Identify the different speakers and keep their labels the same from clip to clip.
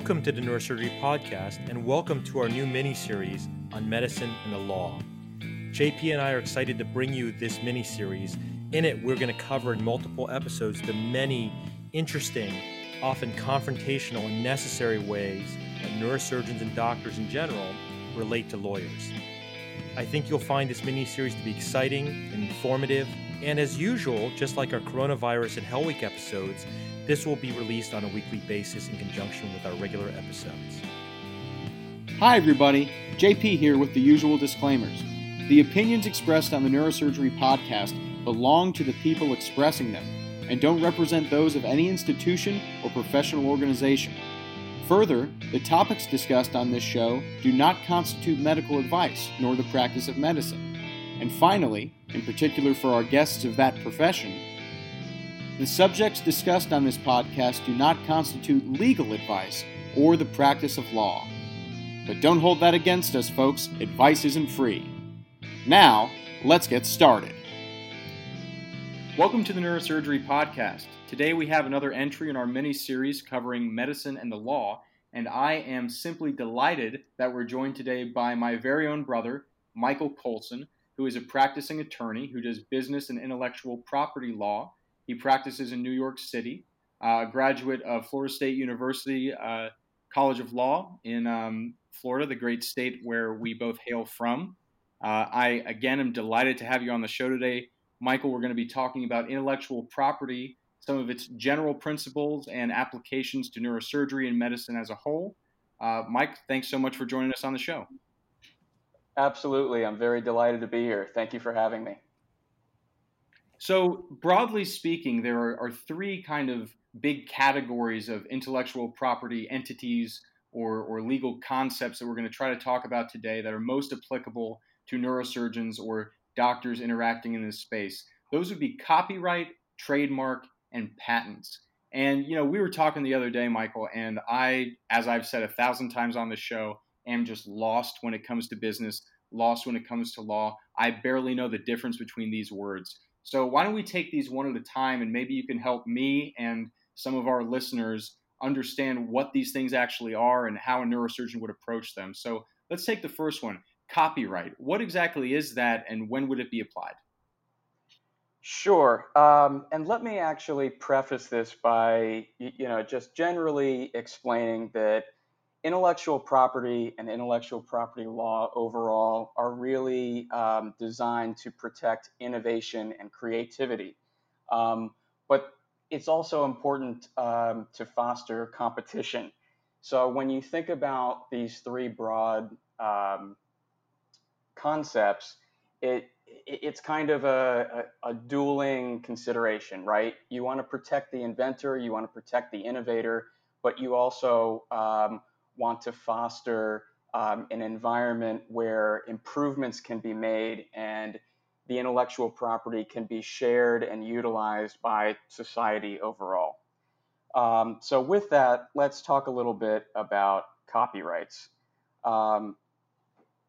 Speaker 1: Welcome to the Neurosurgery Podcast, and welcome to our new mini series on medicine and the law. JP and I are excited to bring you this mini series. In it, we're going to cover in multiple episodes the many interesting, often confrontational, and necessary ways that neurosurgeons and doctors in general relate to lawyers. I think you'll find this mini series to be exciting and informative, and as usual, just like our coronavirus and Hell Week episodes, this will be released on a weekly basis in conjunction with our regular episodes.
Speaker 2: Hi, everybody. JP here with the usual disclaimers. The opinions expressed on the Neurosurgery podcast belong to the people expressing them and don't represent those of any institution or professional organization. Further, the topics discussed on this show do not constitute medical advice nor the practice of medicine. And finally, in particular for our guests of that profession, the subjects discussed on this podcast do not constitute legal advice or the practice of law. But don't hold that against us, folks. Advice isn't free. Now, let's get started. Welcome to the Neurosurgery Podcast. Today we have another entry in our mini series covering medicine and the law, and I am simply delighted that we're joined today by my very own brother, Michael Colson, who is a practicing attorney who does business and intellectual property law he practices in New York City, uh, graduate of Florida State University uh, College of Law in um, Florida, the great state where we both hail from. Uh, I, again, am delighted to have you on the show today. Michael, we're going to be talking about intellectual property, some of its general principles and applications to neurosurgery and medicine as a whole. Uh, Mike, thanks so much for joining us on the show.
Speaker 3: Absolutely. I'm very delighted to be here. Thank you for having me.
Speaker 2: So, broadly speaking, there are, are, three kind of big categories of intellectual property entities or, or legal concepts that we're going to try to talk about today that are most applicable to neurosurgeons or doctors interacting in this space. Those would be copyright, trademark, and patents. And, you know, we were talking the other day, Michael, and I, as I've said a thousand times on the show, am just lost when it comes to business, lost when it comes to law. I barely know the difference between these words. So why don't we take these one at a time and maybe you can help me and some of our listeners understand what these things actually are and how a neurosurgeon would approach them. So let's take the first one copyright. What exactly is that and when would it be applied?
Speaker 3: Sure. Um, and let me actually preface this by, you know, just generally explaining that intellectual property and intellectual property law overall are really um, designed to protect innovation and creativity. Um, but it's also important um, to foster competition. So when you think about these three broad um, concepts, it it's kind of a, a, a, dueling consideration, right? You want to protect the inventor, you want to protect the innovator, but you also um, want to foster um, an environment where improvements can be made and the intellectual property can be shared and utilized by society overall. Um, so, with that, let's talk a little bit about copyrights. Um,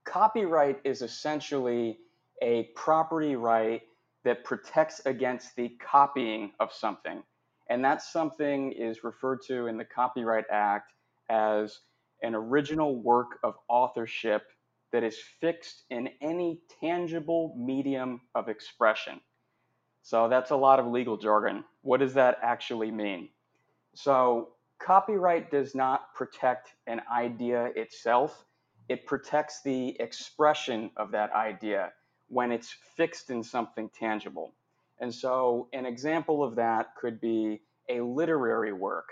Speaker 3: copyright is essentially a property right that protects against the copying of something. And that something is referred to in the Copyright Act as an original work of authorship that is fixed in any tangible medium of expression. So that's a lot of legal jargon. What does that actually mean? So, copyright does not protect an idea itself, it protects the expression of that idea when it's fixed in something tangible. And so, an example of that could be a literary work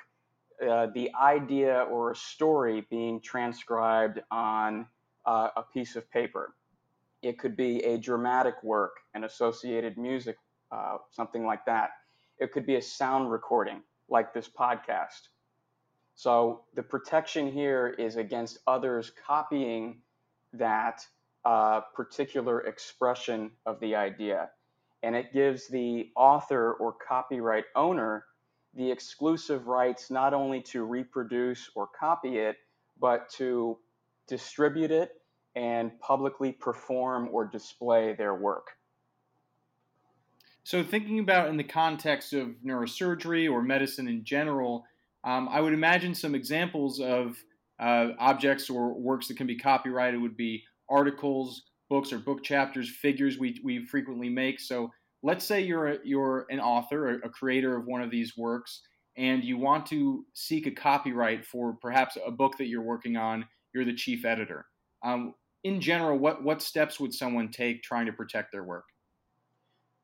Speaker 3: uh, the idea or a story being transcribed on uh, a piece of paper. It could be a dramatic work, an associated music, uh, something like that. It could be a sound recording, like this podcast. So the protection here is against others copying that uh, particular expression of the idea. And it gives the author or copyright owner the exclusive rights not only to reproduce or copy it, but to distribute it and publicly perform or display their work.
Speaker 2: So, thinking about in the context of neurosurgery or medicine in general, Um, I would imagine some examples of uh, objects or works that can be copyrighted would be articles, books, or book chapters, figures we, we frequently make. So let's say you're a, you're an author, a, a creator of one of these works, and you want to seek a copyright for perhaps a book that you're working on. You're the chief editor. Um, in general, what what steps would someone take trying to protect their work?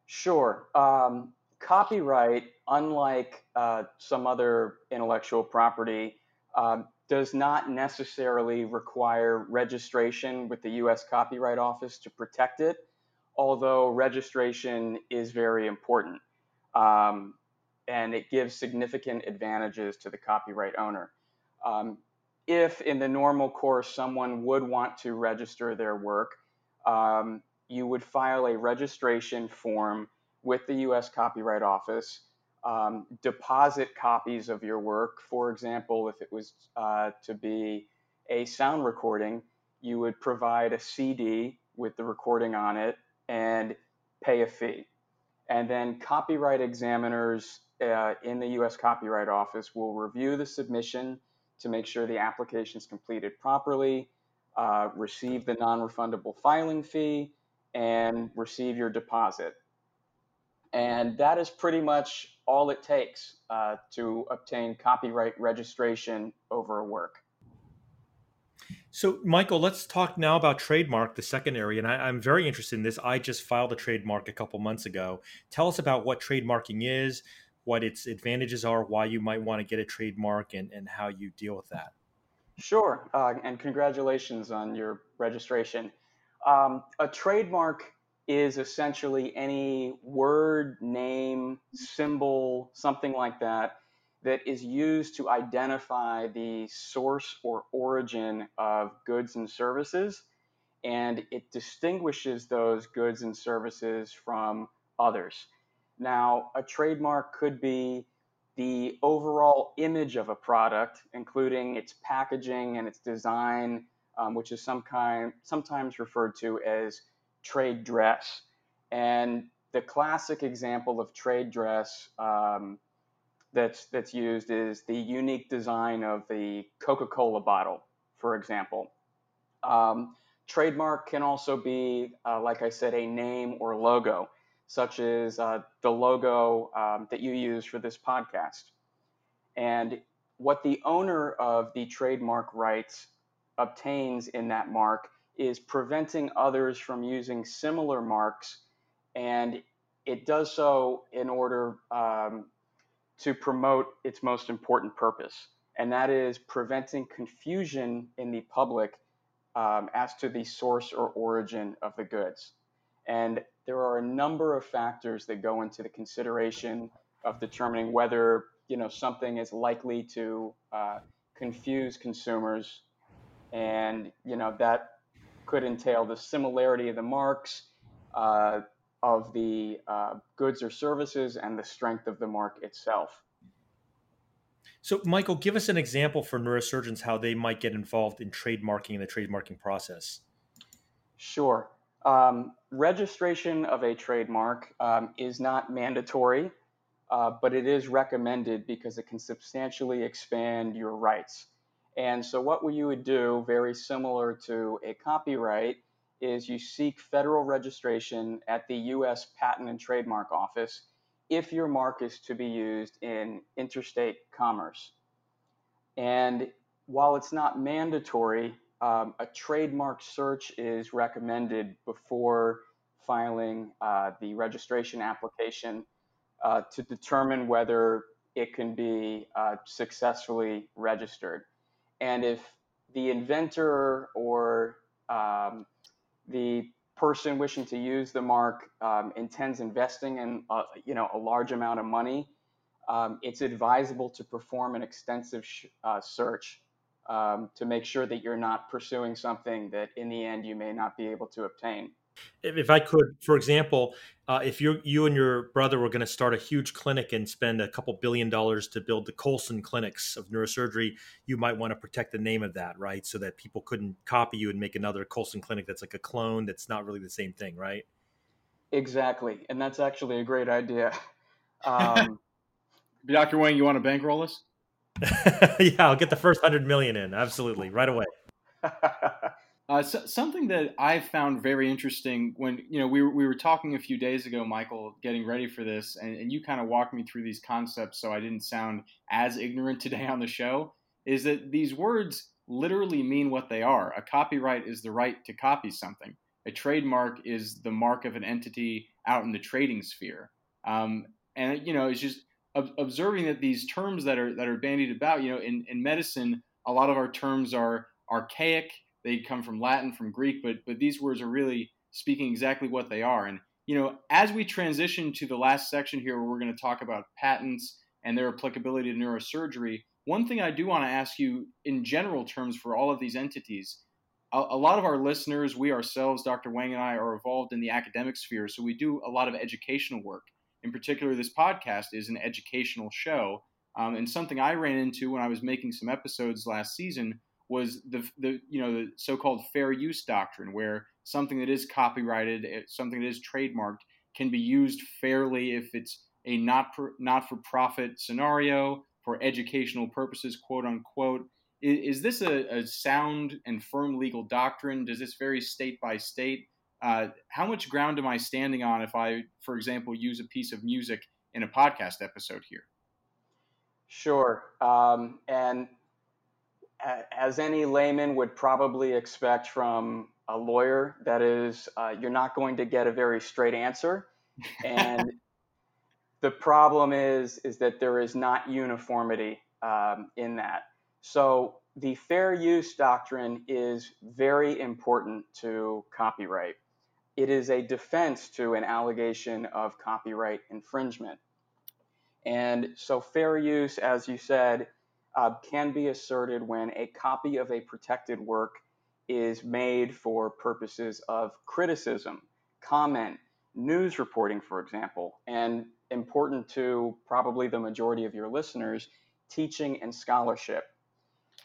Speaker 3: Sure. Um, copyright, unlike uh, some other intellectual property, um, does not necessarily require registration with the U.S. Copyright Office to protect it, although registration is very important. Um, and it gives significant advantages to the copyright owner. Um, if in the normal course someone would want to register their work, um, you would file a registration form with the U.S. Copyright Office, um, deposit copies of your work. For example, if it was uh, to be a sound recording, you would provide a CD with the recording on it and pay a fee. And then copyright examiners uh, in the U.S. Copyright Office will review the submission to make sure the application is completed properly, uh, receive the non-refundable filing fee, and receive your deposit. And that is pretty much all it takes uh, to obtain copyright registration over a work.
Speaker 1: So, Michael, let's talk now about trademark, the second area. And I, am very interested in this. I just filed a trademark a couple months ago. Tell us about what trademarking is, what its advantages are, why you might want to get a trademark, and, and how you deal with that.
Speaker 3: Sure, uh, and congratulations on your registration. Um, a trademark is essentially any word, name, symbol, something like that, that is used to identify the source or origin of goods and services. And it distinguishes those goods and services from others. Now, a trademark could be the overall image of a product, including its packaging and its design, um, which is some kind, sometimes referred to as trade dress. And the classic example of trade dress um, that's that's used is the unique design of the Coca-Cola bottle, for example. Um, trademark can also be, uh, like I said, a name or logo such as uh, the logo um, that you use for this podcast. And what the owner of the trademark rights obtains in that mark is preventing others from using similar marks. And it does so in order um, to promote its most important purpose, and that is preventing confusion in the public um, as to the source or origin of the goods. And there are a number of factors that go into the consideration of determining whether you know something is likely to uh, confuse consumers, and you know that could entail the similarity of the marks, uh, of the uh, goods or services, and the strength of the mark itself.
Speaker 1: So, Michael, give us an example for neurosurgeons how they might get involved in trademarking and the trademarking process.
Speaker 3: Sure. Um, registration of a trademark um, is not mandatory, uh, but it is recommended because it can substantially expand your rights. And so, what you would do, very similar to a copyright, is you seek federal registration at the U.S. Patent and Trademark Office if your mark is to be used in interstate commerce. And while it's not mandatory, um, a trademark search is recommended before filing uh, the registration application uh, to determine whether it can be uh, successfully registered. And if the inventor or um, the person wishing to use the mark um, intends investing in a, you know a large amount of money, um, it's advisable to perform an extensive sh- uh, search um, to make sure that you're not pursuing something that in the end you may not be able to obtain.
Speaker 1: If I could, for example, uh, if you you and your brother were going to start a huge clinic and spend a couple billion dollars to build the Colson clinics of neurosurgery, you might want to protect the name of that, right? So that people couldn't copy you and make another Colson clinic that's like a clone that's not really the same thing, right?
Speaker 3: Exactly, and that's actually a great idea. Um,
Speaker 2: Dr. Wang, you want to bankroll us?
Speaker 1: yeah, I'll get the first hundred million in absolutely right away.
Speaker 2: Uh, so, something that I found very interesting when you know we were, we were talking a few days ago, Michael, getting ready for this, and, and you kind of walked me through these concepts, so I didn't sound as ignorant today on the show. Is that these words literally mean what they are? A copyright is the right to copy something. A trademark is the mark of an entity out in the trading sphere. Um, and you know, it's just observing that these terms that are that are bandied about. You know, in, in medicine, a lot of our terms are archaic they come from Latin, from Greek, but but these words are really speaking exactly what they are. And you know, as we transition to the last section here, where we're going to talk about patents and their applicability to neurosurgery, one thing I do want to ask you in general terms for all of these entities. A, a lot of our listeners, we ourselves, Dr. Wang and I, are involved in the academic sphere, so we do a lot of educational work. In particular, this podcast is an educational show. Um, and something I ran into when I was making some episodes last season was the the you know the so-called fair use doctrine, where something that is copyrighted, eh, something that is trademarked, can be used fairly if it's a not for, not for profit scenario for educational purposes, quote unquote. Is, is this a, a, sound and firm legal doctrine? Does this vary state by state? Uh, how much ground am I standing on if I, for example, use a piece of music in a podcast episode here?
Speaker 3: Sure. Um, and as any layman would probably expect from a lawyer, that is, uh, you're not going to get a very straight answer. And the problem is, is that there is not uniformity um, in that. So the fair use doctrine is very important to copyright. It is a defense to an allegation of copyright infringement. And so fair use, as you said, uh, can be asserted when a copy of a protected work is made for purposes of criticism, comment, news reporting, for example, and important to probably the majority of your listeners, teaching and scholarship.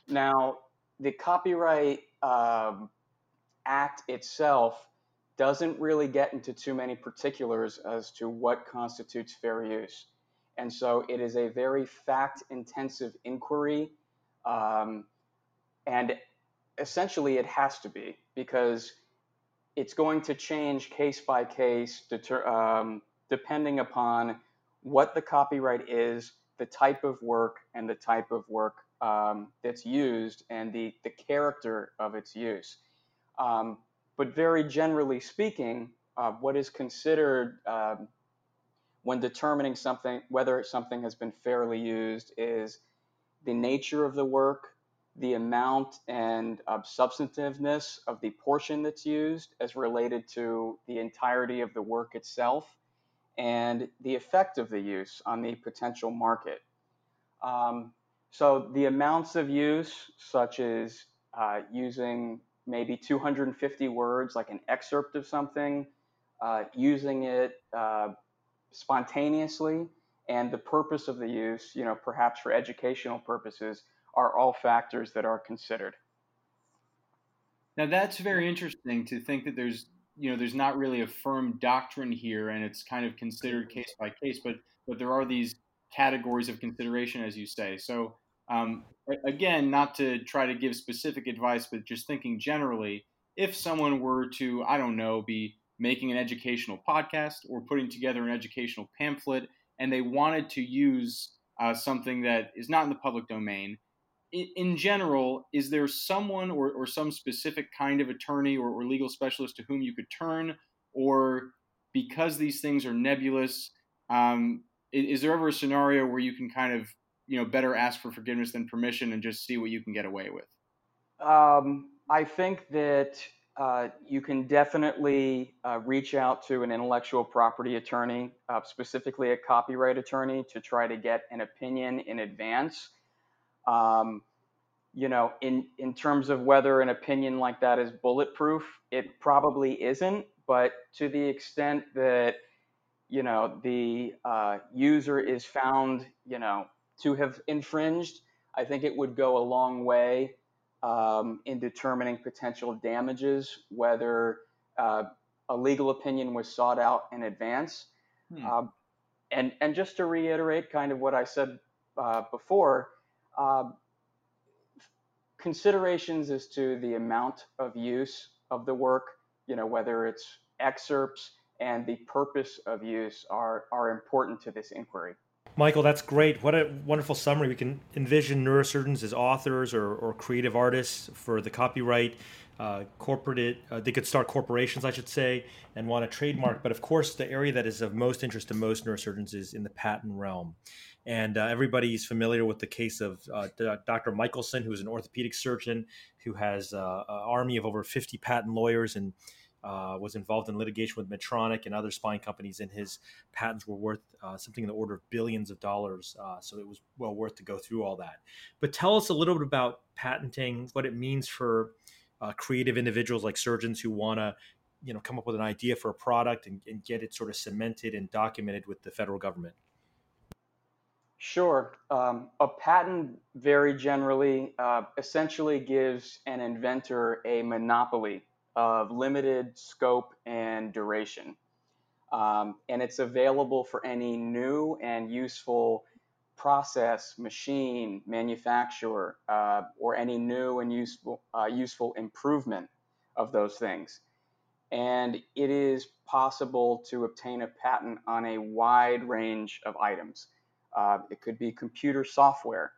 Speaker 3: Now, the Copyright um, Act itself doesn't really get into too many particulars as to what constitutes fair use. And so it is a very fact intensive inquiry. Um, and essentially, it has to be because it's going to change case by case deter, um, depending upon what the copyright is, the type of work, and the type of work um, that's used, and the, the character of its use. Um, but very generally speaking, uh, what is considered um, when determining something whether something has been fairly used is the nature of the work, the amount and uh, substantiveness of the portion that's used as related to the entirety of the work itself, and the effect of the use on the potential market. Um, so the amounts of use, such as uh, using maybe 250 words, like an excerpt of something, uh, using it uh, spontaneously and the purpose of the use, you know, perhaps for educational purposes, are all factors that are considered.
Speaker 2: Now that's very interesting to think that there's you know there's not really a firm doctrine here and it's kind of considered case by case, but but there are these categories of consideration as you say. So um, again, not to try to give specific advice, but just thinking generally, if someone were to I don't know be making an educational podcast or putting together an educational pamphlet, and they wanted to use uh, something that is not in the public domain. In, general, is there someone or, or some specific kind of attorney or, or legal specialist to whom you could turn, or because these things are nebulous, um, is, is there ever a scenario where you can kind of you know better ask for forgiveness than permission and just see what you can get away with?
Speaker 3: Um, I think that uh, you can definitely uh, reach out to an intellectual property attorney, uh, specifically a copyright attorney, to try to get an opinion in advance. Um, you know, in, in terms of whether an opinion like that is bulletproof, it probably isn't. But to the extent that, you know, the uh, user is found, you know, to have infringed, I think it would go a long way um, in determining potential damages, whether uh, a legal opinion was sought out in advance. Hmm. Uh, and, and just to reiterate kind of what I said uh, before, Uh, considerations as to the amount of use of the work, you know, whether it's excerpts and the purpose of use are, are important to this inquiry.
Speaker 1: Michael, that's great. What a wonderful summary. We can envision neurosurgeons as authors or, or creative artists for the copyright. Uh, corporate, uh, they could start corporations, I should say, and want a trademark. But of course, the area that is of most interest to most neurosurgeons is in the patent realm. And uh, everybody's familiar with the case of uh, Dr. Michelson, who is an orthopedic surgeon who has uh, an army of over 50 patent lawyers and uh, was involved in litigation with Medtronic and other spine companies, and his patents were worth uh, something in the order of billions of dollars. Uh, so it was well worth to go through all that. But tell us a little bit about patenting, what it means for uh, creative individuals like surgeons who want to, you know, come up with an idea for a product and, and, get it sort of cemented and documented with the federal government.
Speaker 3: Sure. Um, a patent, very generally, uh, essentially gives an inventor a monopoly of limited scope and duration. Um, and it's available for any new and useful process, machine, manufacturer, uh, or any new and useful, uh, useful improvement of those things. And it is possible to obtain a patent on a wide range of items. Uh, it could be computer software,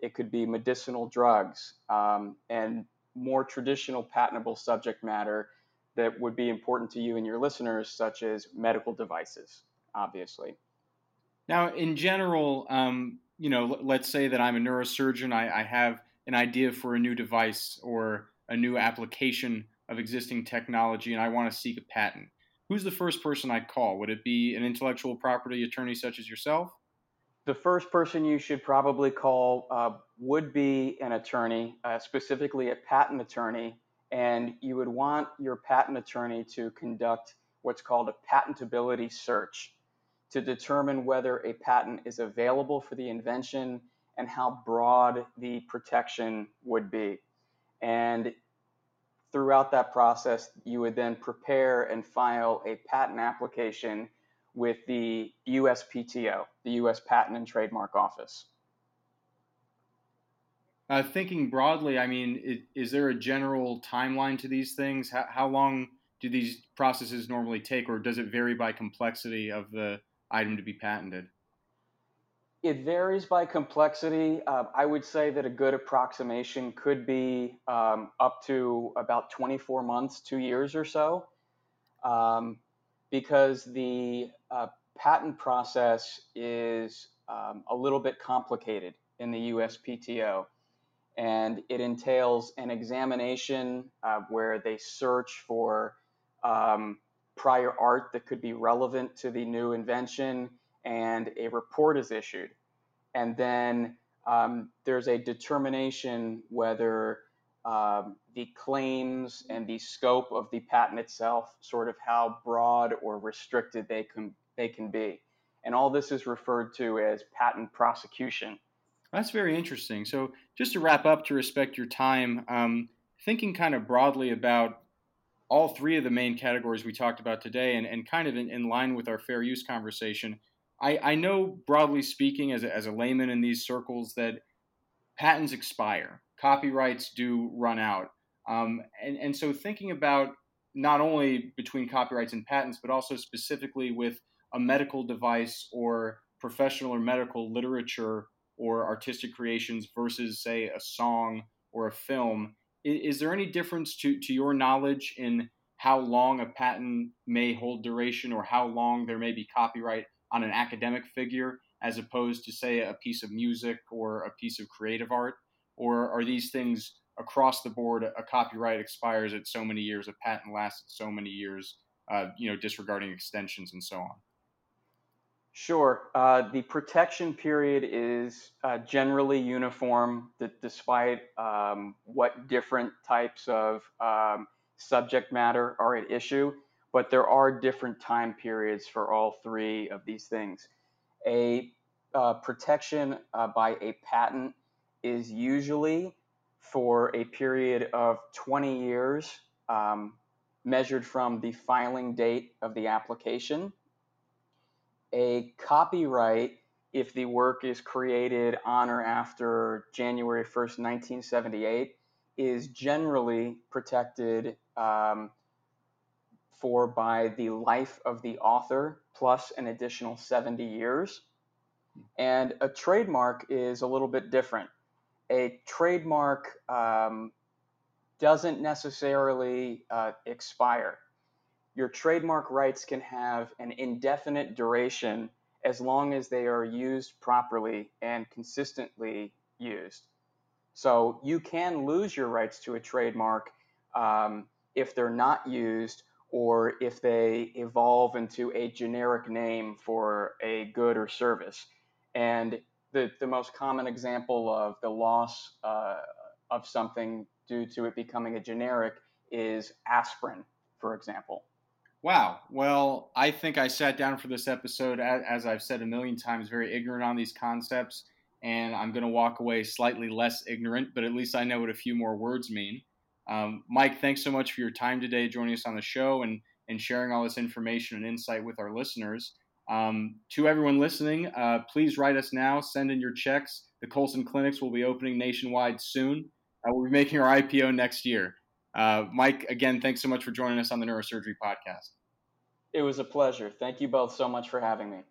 Speaker 3: it could be medicinal drugs, um, and more traditional patentable subject matter that would be important to you and your listeners, such as medical devices, obviously.
Speaker 2: Now, in general, um, you know, let's say that I'm a neurosurgeon, I, I have an idea for a new device or a new application of existing technology, and I want to seek a patent. Who's the first person I'd call? Would it be an intellectual property attorney such as yourself?
Speaker 3: the first person you should probably call uh, would be an attorney, uh, specifically a patent attorney, and you would want your patent attorney to conduct what's called a patentability search to determine whether a patent is available for the invention and how broad the protection would be. And throughout that process, you would then prepare and file a patent application with the USPTO, the U.S. Patent and Trademark Office?
Speaker 2: Uh, thinking broadly, I mean, it, is there a general timeline to these things? How, how, long do these processes normally take, or does it vary by complexity of the item to be patented?
Speaker 3: It varies by complexity. Uh, I would say that a good approximation could be um, up to about 24 months, two years or so. Um, because the uh, patent process is um, a little bit complicated in the USPTO. And it entails an examination uh, where they search for um, prior art that could be relevant to the new invention, and a report is issued. And then um, there's a determination whether um, the claims and the scope of the patent itself, sort of how broad or restricted they can they can be, and all this is referred to as patent prosecution.
Speaker 2: That's very interesting. So, just to wrap up, to respect your time, um, thinking kind of broadly about all three of the main categories we talked about today, and, and kind of in, in line with our fair use conversation, I, I know broadly speaking, as a, as a layman in these circles, that patents expire copyrights do run out. Um, and, and so thinking about not only between copyrights and patents, but also specifically with a medical device or professional or medical literature or artistic creations versus, say, a song or a film, is, is there any difference to, to your knowledge in how long a patent may hold duration or how long there may be copyright on an academic figure as opposed to, say, a piece of music or a piece of creative art? or are these things across the board? A copyright expires at so many years, a patent lasts so many years, uh, you know, disregarding extensions and so on.
Speaker 3: Sure. Uh, the protection period is uh, generally uniform, despite um, what different types of um, subject matter are at issue, but there are different time periods for all three of these things. A uh, protection uh, by a patent is usually for a period of 20 years, um, measured from the filing date of the application. A copyright if the work is created on or after January 1st, 1978, is generally protected um, for by the life of the author plus an additional 70 years. And a trademark is a little bit different. A trademark um, doesn't necessarily uh, expire. Your trademark rights can have an indefinite duration as long as they are used properly and consistently used. So you can lose your rights to a trademark um, if they're not used or if they evolve into a generic name for a good or service. And the, the most common example of the loss uh, of something due to it becoming a generic is aspirin, for example.
Speaker 2: Wow. Well, I think I sat down for this episode, as I've said a million times, very ignorant on these concepts and I'm going to walk away slightly less ignorant, but at least I know what a few more words mean. Um, Mike, thanks so much for your time today, joining us on the show and, and sharing all this information and insight with our listeners. Um, to everyone listening, uh, please write us now. Send in your checks. The Colson Clinics will be opening nationwide soon. Uh, we'll be making our IPO next year. Uh, Mike, again, thanks so much for joining us on the Neurosurgery Podcast.
Speaker 3: It was a pleasure. Thank you both so much for having me.